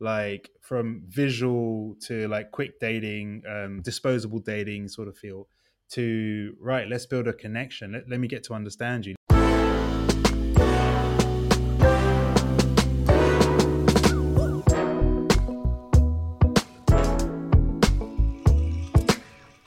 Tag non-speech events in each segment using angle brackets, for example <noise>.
like from visual to like quick dating, um, disposable dating sort of feel, to right, let's build a connection. Let, let me get to understand you.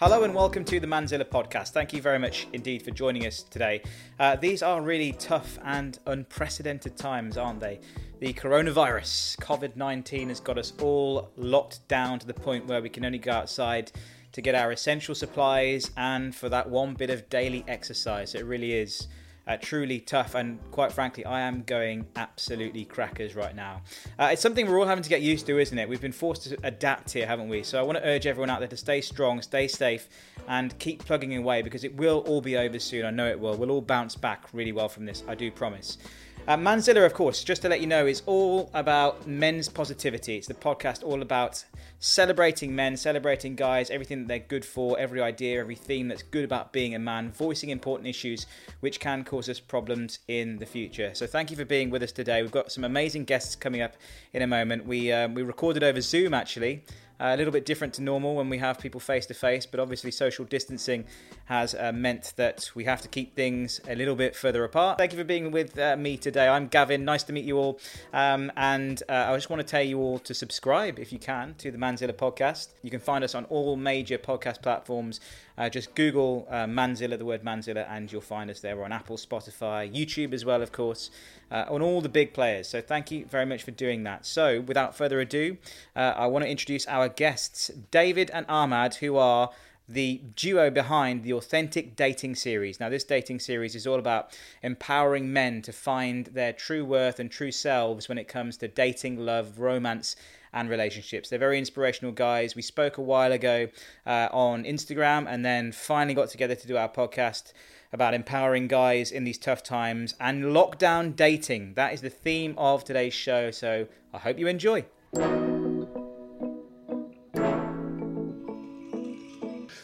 Hello and welcome to the Manzilla podcast. Thank you very much indeed for joining us today. Uh, these are really tough and unprecedented times, aren't they? The coronavirus, COVID 19, has got us all locked down to the point where we can only go outside to get our essential supplies and for that one bit of daily exercise. It really is uh, truly tough, and quite frankly, I am going absolutely crackers right now. Uh, it's something we're all having to get used to, isn't it? We've been forced to adapt here, haven't we? So I want to urge everyone out there to stay strong, stay safe, and keep plugging away because it will all be over soon. I know it will. We'll all bounce back really well from this, I do promise. Uh, Manzilla, of course, just to let you know, is all about men's positivity. It's the podcast all about celebrating men, celebrating guys, everything that they're good for, every idea, every theme that's good about being a man, voicing important issues which can cause us problems in the future. So thank you for being with us today. We've got some amazing guests coming up in a moment. We um, we recorded over Zoom actually. Uh, a little bit different to normal when we have people face to face, but obviously social distancing has uh, meant that we have to keep things a little bit further apart. Thank you for being with uh, me today. I'm Gavin. Nice to meet you all. Um, and uh, I just want to tell you all to subscribe if you can to the Manzilla podcast. You can find us on all major podcast platforms. Uh, just Google uh, Manzilla, the word Manzilla, and you'll find us there. We're on Apple, Spotify, YouTube as well, of course, uh, on all the big players. So thank you very much for doing that. So without further ado, uh, I want to introduce our guests, David and Ahmad, who are the duo behind the Authentic Dating series. Now, this dating series is all about empowering men to find their true worth and true selves when it comes to dating, love, romance, and relationships. They're very inspirational guys. We spoke a while ago uh, on Instagram and then finally got together to do our podcast about empowering guys in these tough times and lockdown dating. That is the theme of today's show. So I hope you enjoy.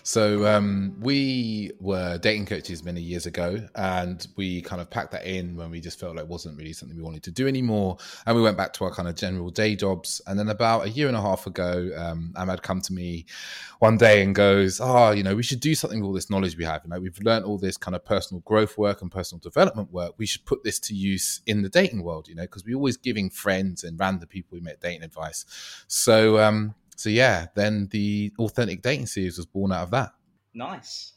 So um, we were dating coaches many years ago, and we kind of packed that in when we just felt like it wasn't really something we wanted to do anymore, and we went back to our kind of general day jobs. And then about a year and a half ago, um, Ahmad come to me one day and goes, "Oh, you know, we should do something with all this knowledge we have. You know, we've learned all this kind of personal growth work and personal development work. We should put this to use in the dating world. You know, because we're always giving friends and random people we met dating advice. So." Um, so yeah, then the authentic dating series was born out of that. Nice.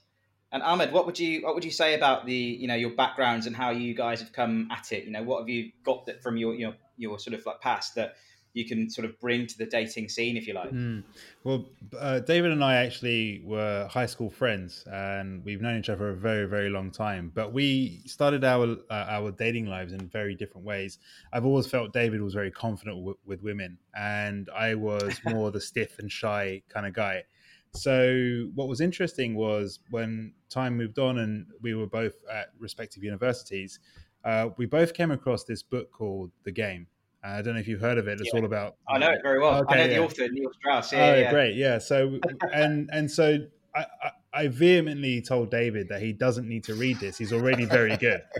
And Ahmad, what would you what would you say about the you know your backgrounds and how you guys have come at it? You know, what have you got that from your your your sort of like past that you can sort of bring to the dating scene, if you like. Mm. Well, uh, David and I actually were high school friends, and we've known each other a very, very long time. But we started our uh, our dating lives in very different ways. I've always felt David was very confident w- with women, and I was <laughs> more the stiff and shy kind of guy. So what was interesting was when time moved on, and we were both at respective universities. Uh, we both came across this book called The Game I don't know if you've heard of it. It's yeah. all about. I know it very well. Okay, I know yeah. the author, Neil Strauss. Yeah, oh, yeah. great. Yeah. So, and and so I, I, I vehemently told David that he doesn't need to read this. He's already very good. <laughs>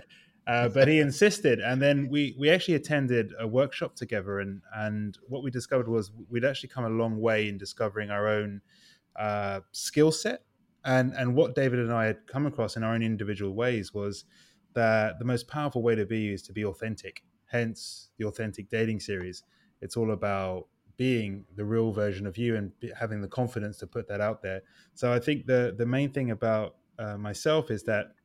Uh, but he insisted, and then we we actually attended a workshop together, and and what we discovered was we'd actually come a long way in discovering our own uh, skill set, and and what David and I had come across in our own individual ways was that the most powerful way to be is to be authentic. Hence, the authentic dating series. It's all about being the real version of you and having the confidence to put that out there. So I think the the main thing about uh, myself is that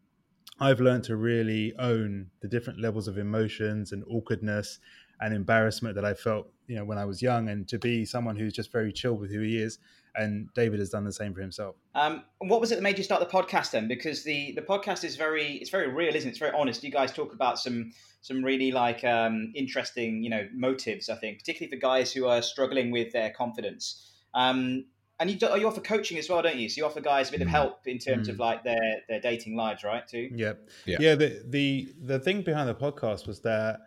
I've learned to really own the different levels of emotions and awkwardness and embarrassment that I felt, you know, when I was young, and to be someone who's just very chill with who he is. And David has done the same for himself. Um, what was it that made you start the podcast then? Because the the podcast is very it's very real, isn't it? It's very honest. You guys talk about some some really like um, interesting, you know, motives. I think, particularly for guys who are struggling with their confidence. Um, and you, do, you offer coaching as well, don't you? So you offer guys a bit of mm. help in terms mm. of like their their dating lives, right? Too. Yeah, yeah. yeah the the the thing behind the podcast was that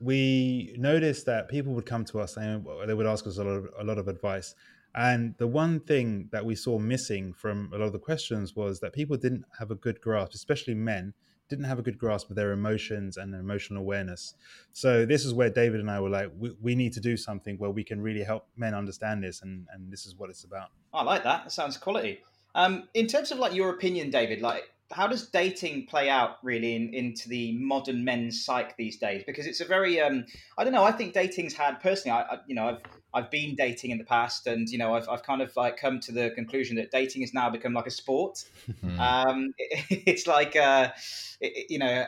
we noticed that people would come to us and they would ask us a lot of, a lot of advice. And the one thing that we saw missing from a lot of the questions was that people didn't have a good grasp, especially men, didn't have a good grasp of their emotions and emotional awareness. So this is where David and I were like, we, we need to do something where we can really help men understand this, and and this is what it's about. I like that. That sounds quality. Um, in terms of like your opinion, David, like how does dating play out really in, into the modern men's psyche these days? Because it's a very, um, I don't know. I think dating's had personally. I, I, you know, I've I've been dating in the past, and you know, I've, I've kind of like come to the conclusion that dating has now become like a sport. Hmm. um, <laughs> it, it's like, uh, it, you know,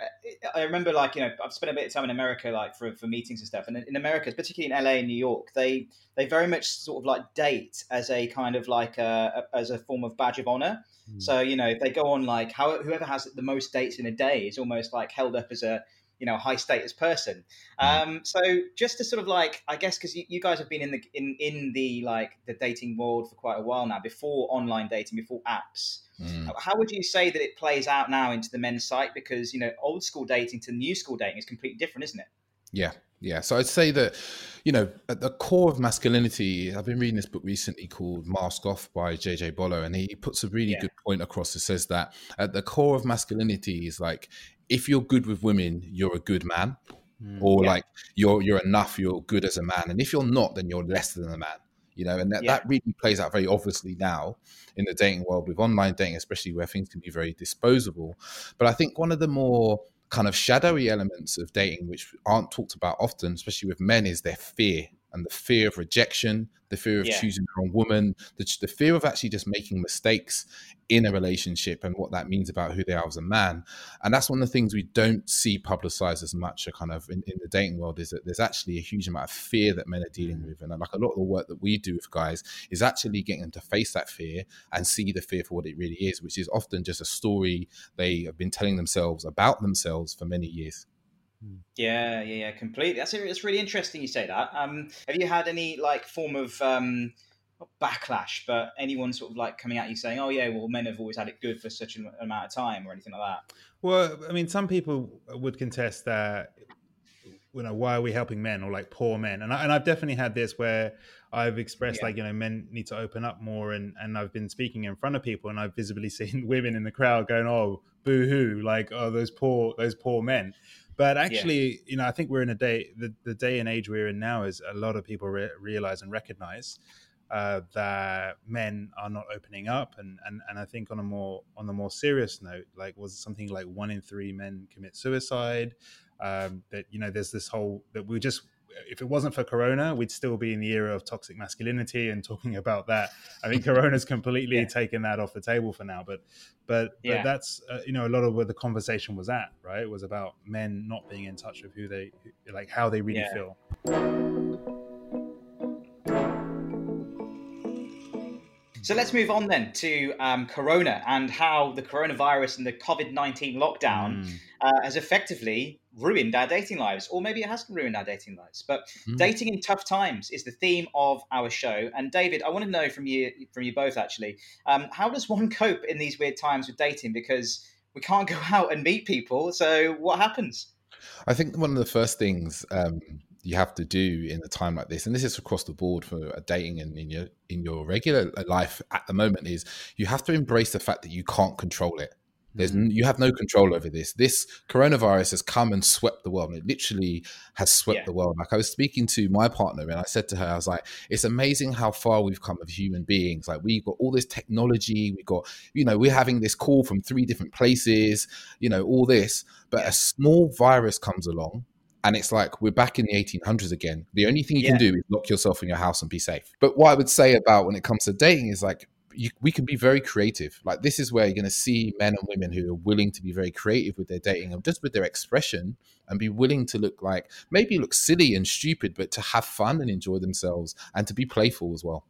I remember like you know, I've spent a bit of time in America, like for, for meetings and stuff, and in America, particularly in LA and New York, they they very much sort of like date as a kind of like a, a as a form of badge of honor. Mm. So you know, they go on like how whoever has the most dates in a day is almost like held up as a you know high status person. Mm. Um, so just to sort of like, I guess because you, you, guys have been in the in in the like the dating world for quite a while now, before online dating, before apps. Mm. How would you say that it plays out now into the men's site? Because you know, old school dating to new school dating is completely different, isn't it? Yeah, yeah. So I'd say that, you know, at the core of masculinity, I've been reading this book recently called Mask Off by JJ Bola, and he puts a really yeah. good point across. It says that at the core of masculinity is like if you're good with women, you're a good man, mm, or yeah. like you're you're enough, you're good as a man, and if you're not, then you're less than a man. You know, and that, yeah. that really plays out very obviously now in the dating world with online dating, especially where things can be very disposable. But I think one of the more kind of shadowy elements of dating, which aren't talked about often, especially with men, is their fear and the fear of rejection, the fear of yeah. choosing the wrong woman, the, the, fear of actually just making mistakes in a relationship and what that means about who they are as a man. And that's one of the things we don't see publicized as much a kind of in, in the dating world is that there's actually a huge amount of fear that men are dealing mm. with. And uh, like a lot of the work that we do with guys is actually getting them to face that fear and see the fear for what it really is, which is often just a story they have been telling themselves about themselves for many years. Yeah, yeah, yeah, completely. That's it's really interesting you say that. Um, have you had any like form of um, backlash, but anyone sort of like coming at you saying, "Oh yeah, well, men have always had it good for such an amount of time," or anything like that? Well, I mean, some people would contest that. You know, why are we helping men or like poor men? And I, and I've definitely had this where I've expressed yeah. like you know men need to open up more, and and I've been speaking in front of people, and I've visibly <laughs> seen women in the crowd going, "Oh, boo hoo!" Like, "Oh, those poor those poor men." But actually, yeah. you know, I think we're in a day, the, the day and age we're in now is a lot of people re- realize and recognize uh, that men are not opening up. And, and, and I think on a more, on the more serious note, like was something like one in three men commit suicide. Um, that, you know, there's this whole, that we just, if it wasn't for Corona, we'd still be in the era of toxic masculinity and talking about that. I think Corona's <laughs> completely yeah. taken that off the table for now. But but, yeah. but that's uh, you know a lot of where the conversation was at. Right, it was about men not being in touch with who they like, how they really yeah. feel. So let's move on then to um, Corona and how the coronavirus and the COVID 19 lockdown mm. uh, has effectively ruined our dating lives, or maybe it hasn't ruined our dating lives. But mm. dating in tough times is the theme of our show. And David, I want to know from you, from you both actually, um, how does one cope in these weird times with dating? Because we can't go <laughs> out and meet people. So what happens? I think one of the first things um, you have to do in a time like this, and this is across the board for dating and in your in your regular life at the moment, is you have to embrace the fact that you can't control it There's mm-hmm. you have no control over this. This coronavirus has come and swept the world. It literally has swept Yeah. the world. Like I was speaking to my partner, and I said to her, I was like, "It's amazing how far we've come as human beings. Like we've got all this technology. We got, you know, we're having this call from three different places. You know, all this, but a small virus comes along." And it's like we're back in the 1800s again. The only thing you Yeah. can do is lock yourself in your house and be safe. But what I would say about when it comes to dating is like you, we can be very creative. Like this is where you're going to see men and women who are willing to be very creative with their dating and just with their expression and be willing to look like maybe look silly and stupid, but to have fun and enjoy themselves and to be playful as well.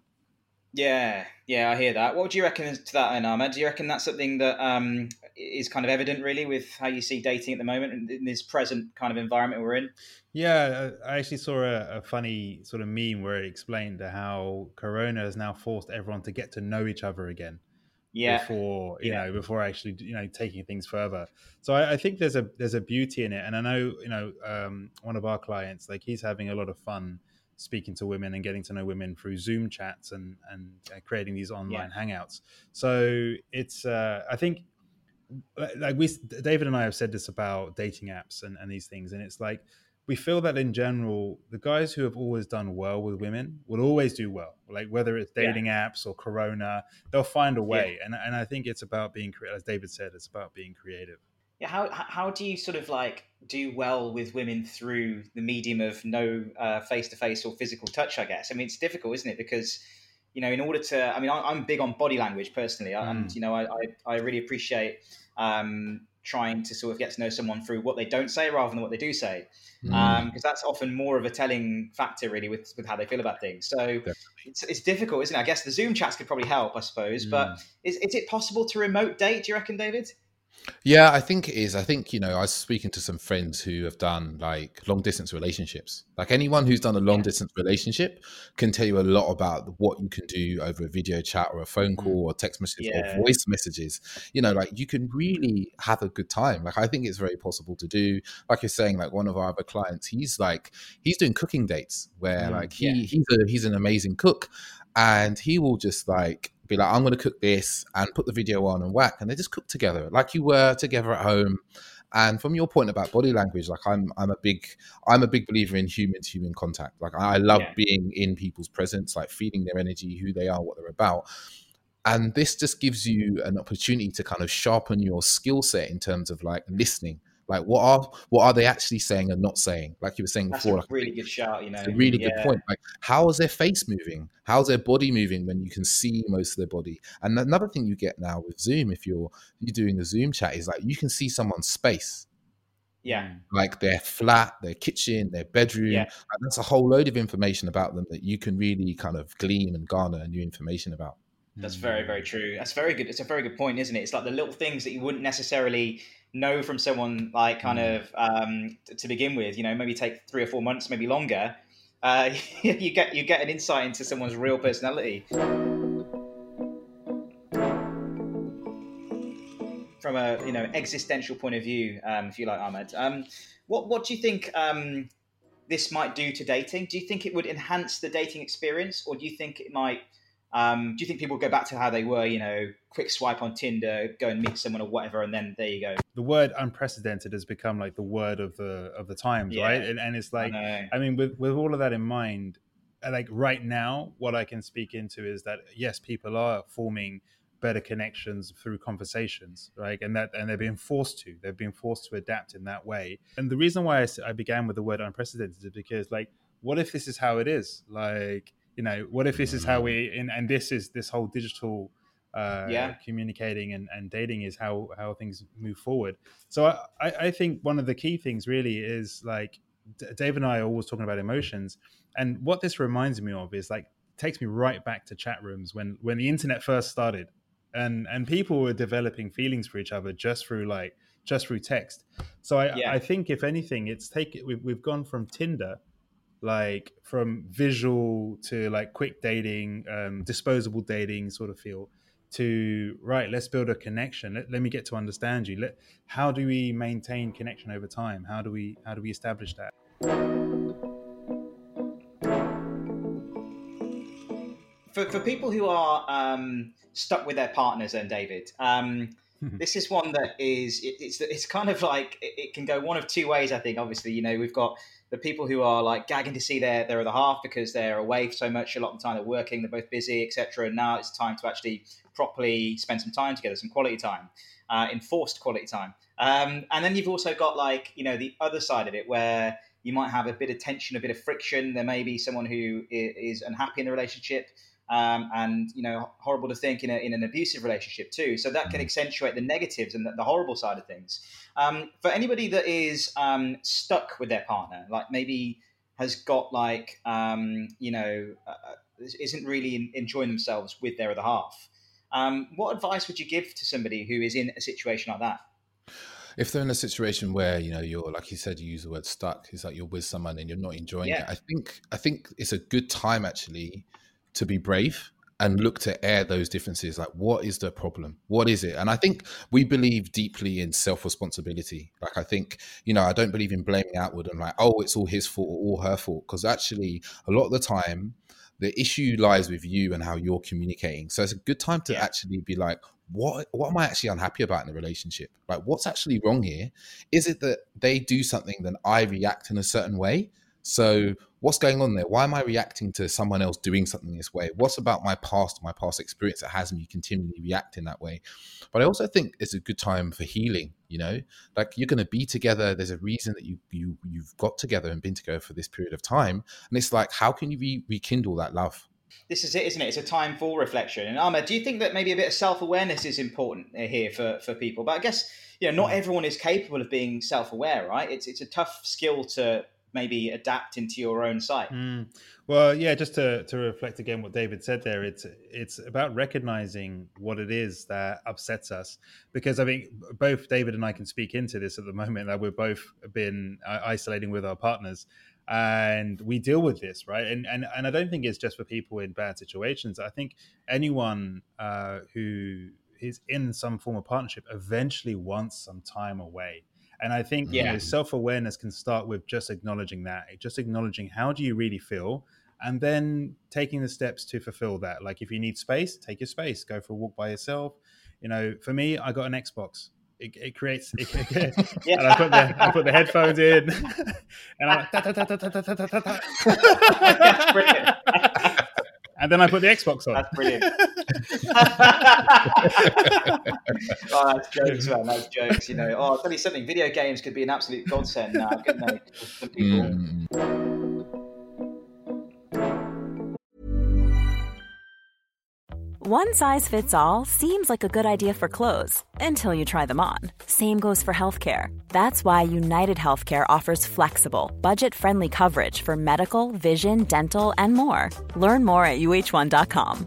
Yeah, yeah, I hear that. What would you reckon to that, then, Ahmad? Do you reckon that's something that um, is kind of evident, really, with how you see dating at the moment in- this present kind of environment we're in? Yeah, I I actually saw a, a funny sort of meme where it explained how Corona has now forced everyone to get to know each other again. Yeah, Before you Yeah. know, before actually you know taking things further. So I, I think there's a there's a beauty in it, and I know you know um, one of our clients like he's having a lot of fun speaking to women and getting to know women through Zoom chats and and uh, creating these online hangouts. So it's uh, I think like- we david and i have said this about dating apps and, and these things and it's like we feel that in general the guys who have always done well with women will always do well. Like whether it's Yeah. dating apps or corona they'll find a way. And, and i think it's about being creative as david said it's about being creative. Yeah, how how do you sort of like do well with women through the medium of no face to face or physical touch? I guess. I mean, it's difficult, isn't it? Because you know, in order to, I mean, I, I'm big on body language personally, and mm. you know, I I, I really appreciate um, trying to sort of get to know someone through what they don't say rather than what they do say, mm. um, because that's often more of a telling factor, really, with with how they feel about things. So. It's, it's difficult, isn't it? I guess the Zoom chats could probably help, I suppose. But mm. is, is it possible to remote date? Do you reckon, David? Yeah, I think it is. I think, you know, I was speaking to some friends who have done like long distance relationships. Like anyone who's done a long distance relationship can tell you a lot about what you can do over a video chat or a phone mm. call or text messages Yeah. or voice messages. You know, like you can really have a good time. Like I think it's very possible to do. Like you're saying, like one of our other clients, he's like he's doing cooking dates where mm, like he Yeah. he's a he's an amazing cook and he will just like be like, I'm going to cook this and put the video on and whack, and they just cook together like you were together at home. And from your point about body language, like I'm, I'm a big, I'm a big believer in human to human contact. Like I love Yeah. being in people's presence, like feeling their energy, who they are, what they're about. And this just gives you an opportunity to kind of sharpen your skill set in terms of like listening. Like what are what are they actually saying and not saying? Like you were saying That's before, a like, really good shout. You know, it's a really good point. Like, how is their face moving? How's their body moving when you can see most of their body? And another thing you get now with Zoom, if you're you're doing a Zoom chat, is like you can see someone's space, Yeah, mm. like their flat, their kitchen, their bedroom. Yeah. And that's a whole load of information about them that you can really kind of glean and garner new information about. that's very, very true. That's very good. It's a very good point, isn't it? It's like the little things that you wouldn't necessarily know from someone, like kind Mm. of um, t- to begin with. You know, maybe take three or four months, maybe longer. Uh, <laughs> you get you get an insight into someone's real personality. From a you know existential point of view, um, if you like, Ahmad, um, what what do you think um, this might do to dating? Do you think it would enhance the dating experience, or do you think it might? Um, do you think people go back to how they were? You know, quick swipe on Tinder, go and meet someone or whatever, and then there you go. the word unprecedented has become like the word of the of the times Yeah. right and, and it's like know. I mean, with with all of that in mind, uh, like right now, what I can speak into is that yes, people are forming better connections through conversations, right? And that and they're being forced to. They're being forced to adapt in that way. And the reason why I, I began with the word unprecedented is because, like, what if this is how it is? Like, you know, what if this is how we and, and this is this whole digital uh, Yeah. communicating and, and dating is how how things move forward. So I, I think one of the key things really is like D- Dave and I are always talking about emotions, and what this reminds me of is like takes me right back to chat rooms when when the internet first started, and and people were developing feelings for each other just through like just through text. So I Yeah. I think if anything, it's take we've we've gone from Tinder like from visual to like quick dating um disposable dating sort of feel to right let's build a connection. Let, let me get to understand you. Let how do we maintain connection over time? How do we how do we establish that? For, for people who are um, stuck with their partners, then David, um, this is one that is it, it's it's kind of like it, it, can go one of two ways. I think. Obviously, you know, we've got the people who are like gagging to see their their other half because they're away so much. A lot of the time, they're working. They're both busy, etc. And now it's time to actually properly spend some time together, some quality time, uh, enforced quality time. Um, and then you've also got like you know the other side of it where you might have a bit of tension, a bit of friction. There may be someone who is unhappy in the relationship um, and you know horrible to think in, a, in an abusive relationship too. So that can mm. accentuate the negatives and the, the horrible side of things. Um, for anybody that is um, stuck with their partner, like maybe has got like um, you know uh, uh isn't really enjoying themselves with their other half. Um, what advice would you give to somebody who is in a situation like that? if they're in a situation where you know you're like you said you use the word stuck it's like you're with someone and you're not enjoying yeah. it i think i think it's a good time actually to be brave and look to air those differences like what is the problem? What is it? And i think we believe deeply in self-responsibility. Like i think you know i don't believe in blaming outward and like oh it's all his fault or all her fault because actually a lot of the time the issue lies with you and how you're communicating. So it's a good time to yeah. actually be like what what am i actually unhappy about in the relationship? Like what's actually wrong here? Is it that they do something then i react in a certain way so what's going on there? Why am I reacting to someone else doing something this way? What's about my past, my past experience that has me continually react in that way? But I also think it's a good time for healing. You know, like you're going to be together. There's a reason that you you you've got together and been together for this period of time, and it's like, how can you re- rekindle that love? This is it, isn't it? It's a time for reflection. And Ahmad, do you think that maybe a bit of self awareness is important uh, here for for people? But I guess you know, not mm. everyone is capable of being self aware, right? It's it's a tough skill to maybe adapt into your own site. Mm. Well, yeah, just to, to reflect again what David said there, it's it's about recognizing what it is that upsets us. Because I think both David and I can speak into this at the moment that we've both been uh, isolating with our partners and we deal with this right and, and and i don't think it's just for people in bad situations i think anyone uh, who is in some form of partnership eventually wants some time away and I think yeah. you know, self awareness can start with just acknowledging that, just acknowledging how do you really feel, and then taking the steps to fulfill that. Like if you need space, take your space, go for a walk by yourself. You know, for me, I got an Xbox. It, it creates, it, it, <laughs> yeah. <laughs> and I put the I put the headphones in, <laughs> and I'm like, and then I put the Xbox on. That's brilliant. Oh, that's <laughs> jokes, man. That's jokes. You know, oh, I'll tell you something. Video games could be an absolute godsend now, couldn't they? For people. Mm. One size fits all seems like a good idea for clothes until you try them on. Same goes for healthcare. That's why United Healthcare offers flexible, budget friendly coverage for medical, vision, dental, and more. Learn more at uh1.com.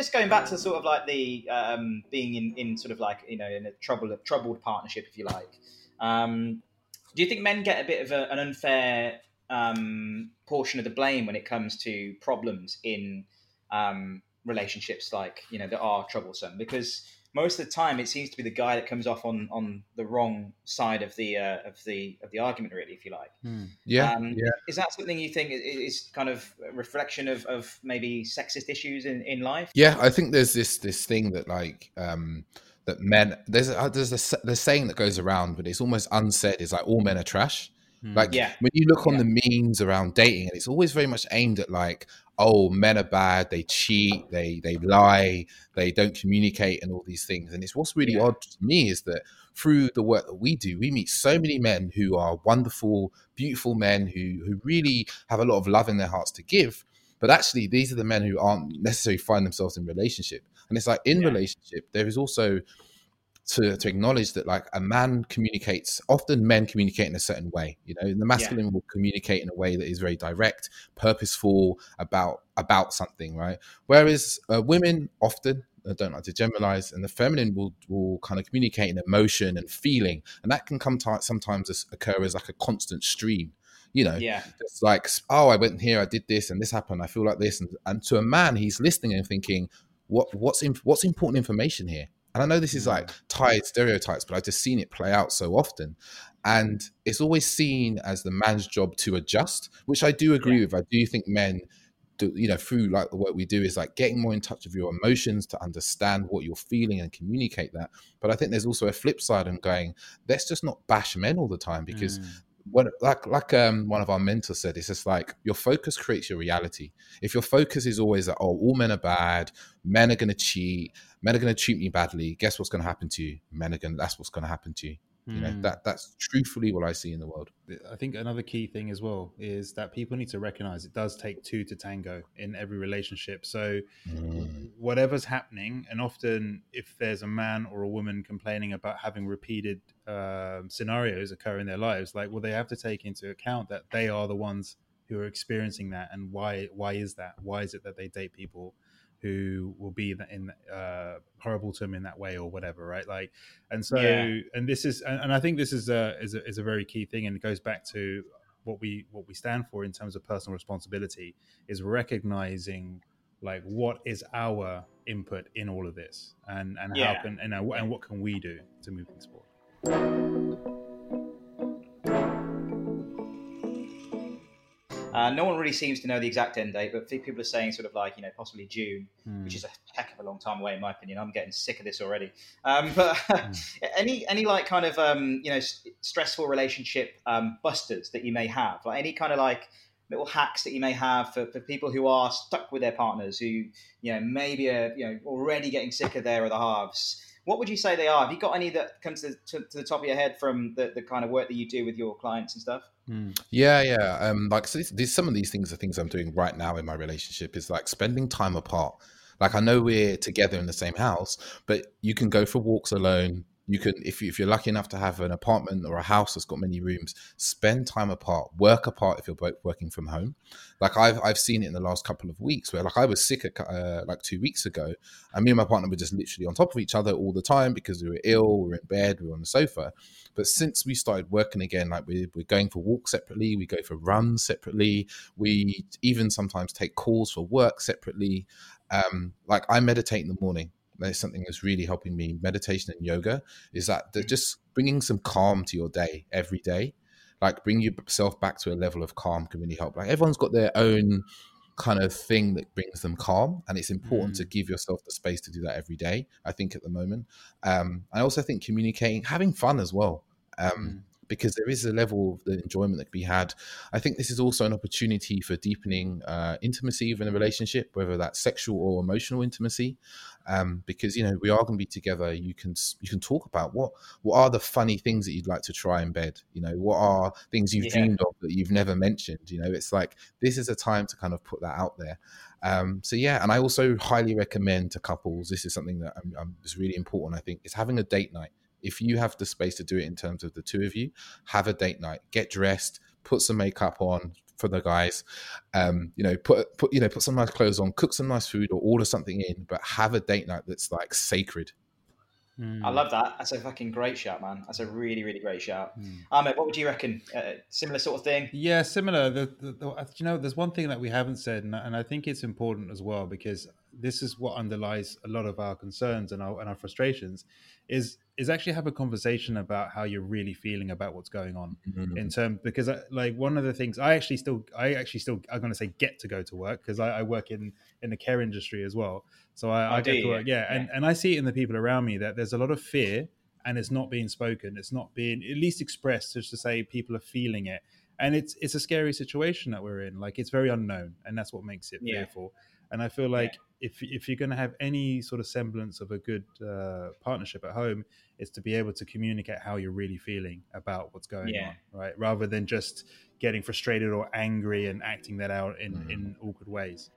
Just going back to sort of like the um, being in, in sort of like, you know, in a troubled troubled partnership if you like. Um, do you think men get a bit of a, an unfair um, portion of the blame when it comes to problems in um, relationships like you know that are troublesome because most of the time it seems to be the guy that comes off on on the wrong side of the uh, of the of the argument really if you like hmm. yeah, um, yeah is that something you think is kind of a reflection of of maybe sexist issues in in life yeah i think there's this this thing that like um that men there's a, there's a the saying that goes around but it's almost unsaid is like all men are trash. Hmm. Like yeah. when you look on yeah. the memes around dating, and it's always very much aimed at like, oh, men are bad, they cheat, they they lie, they don't communicate, and all these things. And it's what's really yeah. odd to me is that through the work that we do, we meet so many men who are wonderful, beautiful men who who really have a lot of love in their hearts to give. But actually, these are the men who aren't necessarily find themselves in relationship. And it's like in relationship, there is also to, to acknowledge that like a man communicates often men communicate in a certain way you know the masculine yeah. will communicate in a way that is very direct purposeful about about something right whereas uh, women often I don't like to generalize, and the feminine will will kind of communicate in emotion and feeling, and that can come t- sometimes occur as like a constant stream. You know, yeah, it's like oh, I went here, I did this, and this happened. I feel like this, and, and to a man, he's listening and thinking, what what's in, what's important information here? And I know this is like mm. tied stereotypes, but I've just seen it play out so often. And it's always seen as the man's job to adjust, which I do agree yeah. with. I do think men do, you know, through like the work we do is like getting more in touch with your emotions to understand what you're feeling and communicate that. But I think there's also a flip side and going, let's just not bash men all the time because mm like like um one of our mentors said it's just like your focus creates your reality. If your focus is always that oh all men are bad men are going to cheat men are going to treat me badly guess what's going to happen to you? Men are going that's what's going to happen to you. You know hmm. that that's truthfully what i see in the world. I think another key thing as well is that people need to recognize it does take two to tango in every relationship. So mm. Whatever's happening and often if there's a man or a woman complaining about having repeated uh, scenarios occur in their lives like well they have to take into account that they are the ones who are experiencing that and why why is that why is it that they date people who will be in uh, horrible to them in that way or whatever, right? Like, and so, yeah. and this is, and, and, I think this is a, is a is a very key thing, and it goes back to what we what we stand for in terms of personal responsibility is recognizing like what is our input in all of this, and and yeah. how can and and what can we do to move things forward. Uh, no one really seems to know the exact end date, but people are saying sort of like you know possibly June, mm. which is a heck of a long time away in my opinion. I'm getting sick of this already. Um, <laughs> but mm. <laughs> any any like kind of um, you know st- stressful relationship um, busters that you may have, like any kind of like little hacks that you may have for, for people who are stuck with their partners, who you know maybe are you know already getting sick of their other halves. What would you say they are? Have you got any that comes to, to, to the top of your head from the, the kind of work that you do with your clients and stuff? Mm. Yeah, yeah. Um, like so these, some of these things are things I'm doing right now in my relationship is like spending time apart. Like I know we're together in the same house, but you can go for walks alone you can if, you, if you're lucky enough to have an apartment or a house that's got many rooms spend time apart work apart if you're both working from home. Like i've i've seen it in the last couple of weeks where like i was sick uh, like two weeks ago and me and my partner were just literally on top of each other all the time because we were ill we were in bed we were on the sofa. But since we started working again like we're, we're going for walks separately we go for runs separately we even sometimes take calls for work separately. Um, like i meditate in the morning that is something that's really helping me meditation and yoga is that mm. just bringing some calm to your day every day like bring yourself back to a level of calm can really help like everyone's got their own kind of thing that brings them calm and it's important mm. to give yourself the space to do that every day i think at the moment um, i also think communicating having fun as well um, mm because there is a level of the enjoyment that can be had. I think this is also an opportunity for deepening uh, intimacy within a relationship, whether that's sexual or emotional intimacy. Um, because you know we are going to be together. You can you can talk about what what are the funny things that you'd like to try in bed. You know what are things you've yeah. dreamed of that you've never mentioned. You know it's like this is a time to kind of put that out there. Um, so yeah, and I also highly recommend to couples. This is something that I'm, I'm, is really important. I think is having a date night if you have the space to do it in terms of the two of you, have a date night, get dressed, put some makeup on for the guys, um, you know, put put you know, put some nice clothes on, cook some nice food, or order something in, but have a date night that's like sacred. Mm. I love that. That's a fucking great shout, man. That's a really, really great shout. Mm. Ahmad, what would you reckon? Uh, similar sort of thing? Yeah, similar. The, the, the, you know, there's one thing that we haven't said, and, and I think it's important as well because this is what underlies a lot of our concerns and our and our frustrations is is actually have a conversation about how you're really feeling about what's going on mm-hmm. in terms because I, like one of the things I actually still I actually still I'm going to say get to go to work because I, I, work in in the care industry as well so I, oh, I get to work yeah, yeah, and and I see it in the people around me that there's a lot of fear and it's not being spoken it's not being at least expressed just to say people are feeling it and it's it's a scary situation that we're in like it's very unknown and that's what makes it yeah. fearful and I feel like yeah. If if you're going to have any sort of semblance of a good uh, partnership at home, is to be able to communicate how you're really feeling about what's going yeah. on, right? Rather than just getting frustrated or angry and acting that out in mm. in awkward ways.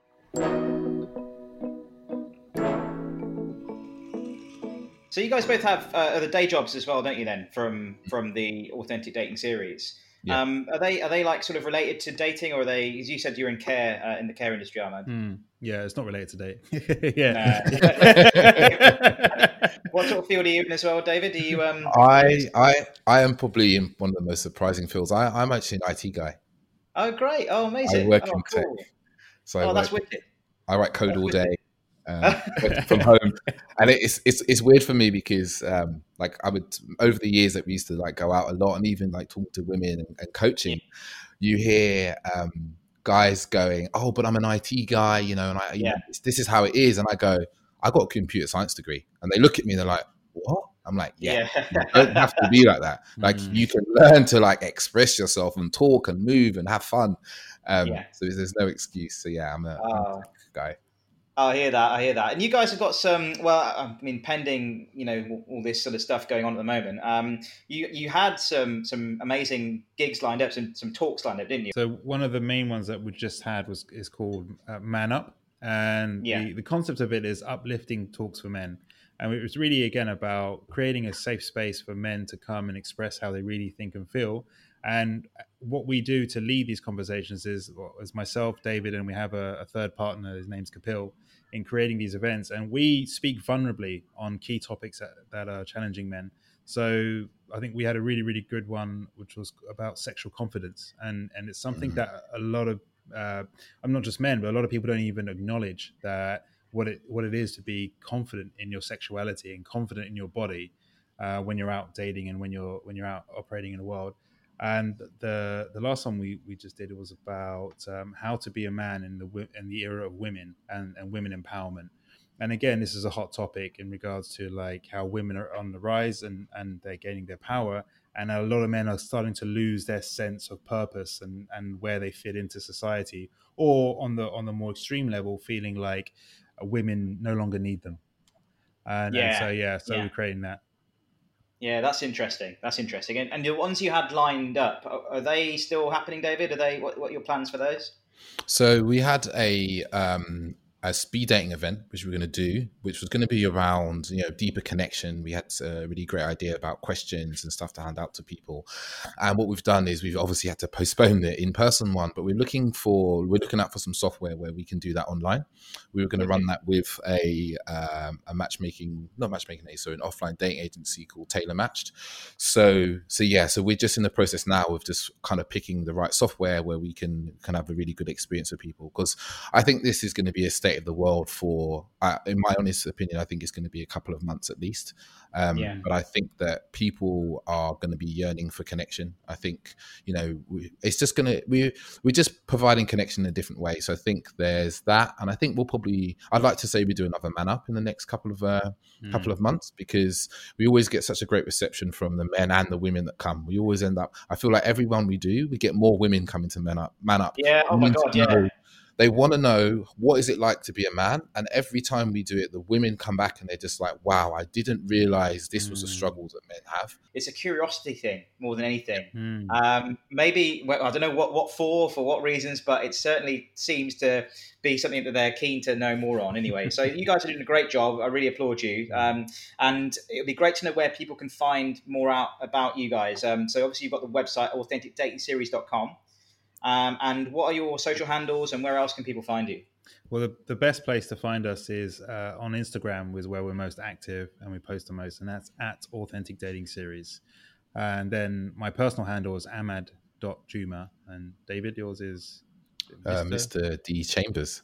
So you guys both have uh, other day jobs as well, don't you? Then from from the authentic dating series. Yeah. Um, are they are they like sort of related to dating, or are they? As you said, you're in care uh, in the care industry, Ahmad. Mm, yeah, it's not related to date. <laughs> yeah. <laughs> what sort of field are you in as well, David? Do you? Um... I I I am probably in one of the most surprising fields. I, I'm actually an IT guy. Oh, great! Oh, amazing! I work oh, in cool. tech. So I oh, that's work- wicked. I write code That's all day. Working from home, and it's it's it's weird for me because um, like I would over the years that we used to like go out a lot and even like talk to women and, and coaching, you hear um, guys going, "Oh, but I'm an IT guy," you know, and I you know, Yeah. this is how it is, and I go, "I got a computer science degree," and they look at me and they're like, "What?" I'm like, "Yeah, Yeah. you don't have to be like that. <laughs> Like Mm. you can learn to like express yourself and talk and move and have fun." Um, Yeah. So there's no excuse. So yeah, I'm a, I'm a Oh. guy. I hear that. I hear that. And you guys have got some. Well, I mean, pending, you know, all- this sort of stuff going on at the moment. Um, you you had some some amazing gigs lined up, some some talks lined up, didn't you? So one of the main ones that we just had was is called uh, Man Up, and Yeah. the, the concept of it is uplifting talks for men, and it was really again about creating a safe space for men to come and express how they really think and feel. And what we do to lead these conversations is, as myself, David, and we have a, a third partner. His name's Kapil. In creating these events, and we speak vulnerably on key topics that, that are challenging men. So I think we had a really, really good one, which was about sexual confidence, and and it's something Mhm. that a lot of uh, I'm not just men, but a lot of people don't even acknowledge that what it what it is to be confident in your sexuality and confident in your body uh, when you're out dating and when you're when you're out operating in the world. And the the last one we, we just did was about um, how to be a man in the in the era of women and, and women empowerment. And again, this is a hot topic in regards to like how women are on the rise and and they're gaining their power, and a lot of men are starting to lose their sense of purpose and and where they fit into society, or on the on the more extreme level, feeling like women no longer need them. And, and so yeah, so yeah. we're creating that. Yeah, that's interesting. That's interesting. And, and the ones you had lined up, are, are they still happening, David? Are they? What, what are your plans for those? So we had a um, a speed dating event which we were going to do, which was going to be around you know deeper connection. We had a really great idea about questions and stuff to hand out to people, and what we've done is we've obviously had to <laughs> postpone the in person one, but we're looking for we're looking out for some software where we can do that online. We were going to run that with a um, a matchmaking not matchmaking so an offline dating agency called Tailor Matched. So so yeah, so we're just in the process now of just kind of picking the right software where we can can have a really good experience with people because I think this is going to be a state of the world for, uh, in my honest opinion, I think it's going to be a couple of months at least. Um, Yeah. But I think that people are going to be yearning for connection. I think you know we, it's just going to we we're just providing connection in a different way. So I think there's that, and I think we'll probably I'd like to say we do another man up in the next couple of uh, couple of months because we always get such a great reception from the men and the women that come. We always end up. I feel like every one we do, we get more women coming to men up, man up. Yeah. Oh my God. Yeah. know- They want to know what is it like to be a man, and every time we do it, the women come back and they're just like, "Wow, I didn't realize this was a Mm. struggle that men have." It's a curiosity thing more than anything. Mm. Um, maybe well, I don't know what what for for what reasons, but it certainly seems to be something that they're keen to know more on. Anyway, so <laughs> you guys are doing a great job. I really applaud you, um, and it'd be great to know where people can find more out about you guys. Um, so obviously you've got the website authenticdatingseries.com. Um, and what are your social handles, and where else can people find you? Well, the, the best place to find us is uh, on Instagram, is where we're most active and we post the most, and that's at Authentic Dating Series. And then my personal handle is ahmad.jooma, and David, yours is Uh, Mr. D Chambers.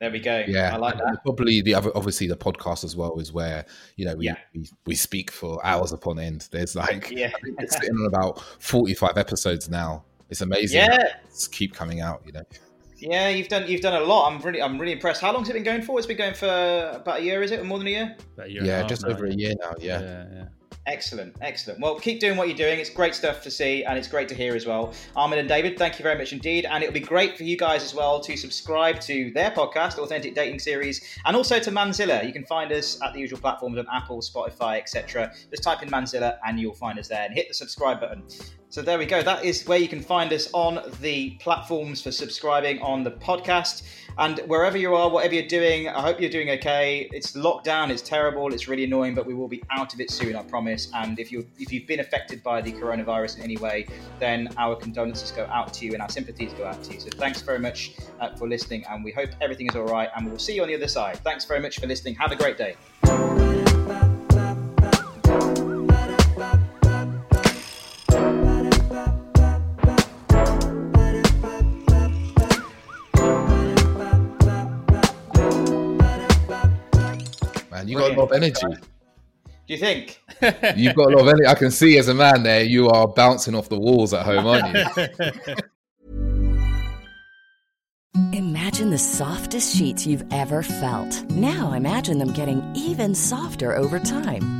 There we go. Yeah, I like that. Probably the other, obviously the podcast as well is where you know we, Yeah. we we speak for hours upon end. There's like Yeah. I <laughs> think it's sitting on about 45 episodes now. It's amazing. Yeah. It's keep coming out. You know. Yeah, you've done you've done a lot. I'm really I'm really impressed. How long has it been going for? It's been going for about a year, is it, or more than a year? About a year Yeah, half just now, over a year now. Yeah. Yeah, yeah. Excellent, excellent. Well, keep doing what you're doing. It's great stuff to see, and it's great to hear as well. Ahmad and David, thank you very much indeed. And it'll be great for you guys as well to subscribe to their podcast, Authentic Dating Series, and also to Manzilla. You can find us at the usual platforms on Apple, Spotify, etc. Just type in Manzilla, and you'll find us there. And hit the subscribe button. So there we go. That is where you can find us on the platforms for subscribing on the podcast. And wherever you are, whatever you're doing, I hope you're doing okay. It's lockdown, it's terrible, it's really annoying, but we will be out of it soon, I promise. And if you if you've been affected by the coronavirus in any way, then our condolences go out to you and our sympathies go out to you. So thanks very much uh, for listening, and we hope everything is all right. And we'll see you on the other side. Thanks very much for listening. Have a great day. Lot of energy. Do you think? <laughs> You've got a lot of energy. I can see as a man there, you are bouncing off the walls at home, aren't you? <laughs> Imagine the softest sheets you've ever felt. Now imagine them getting even softer over time.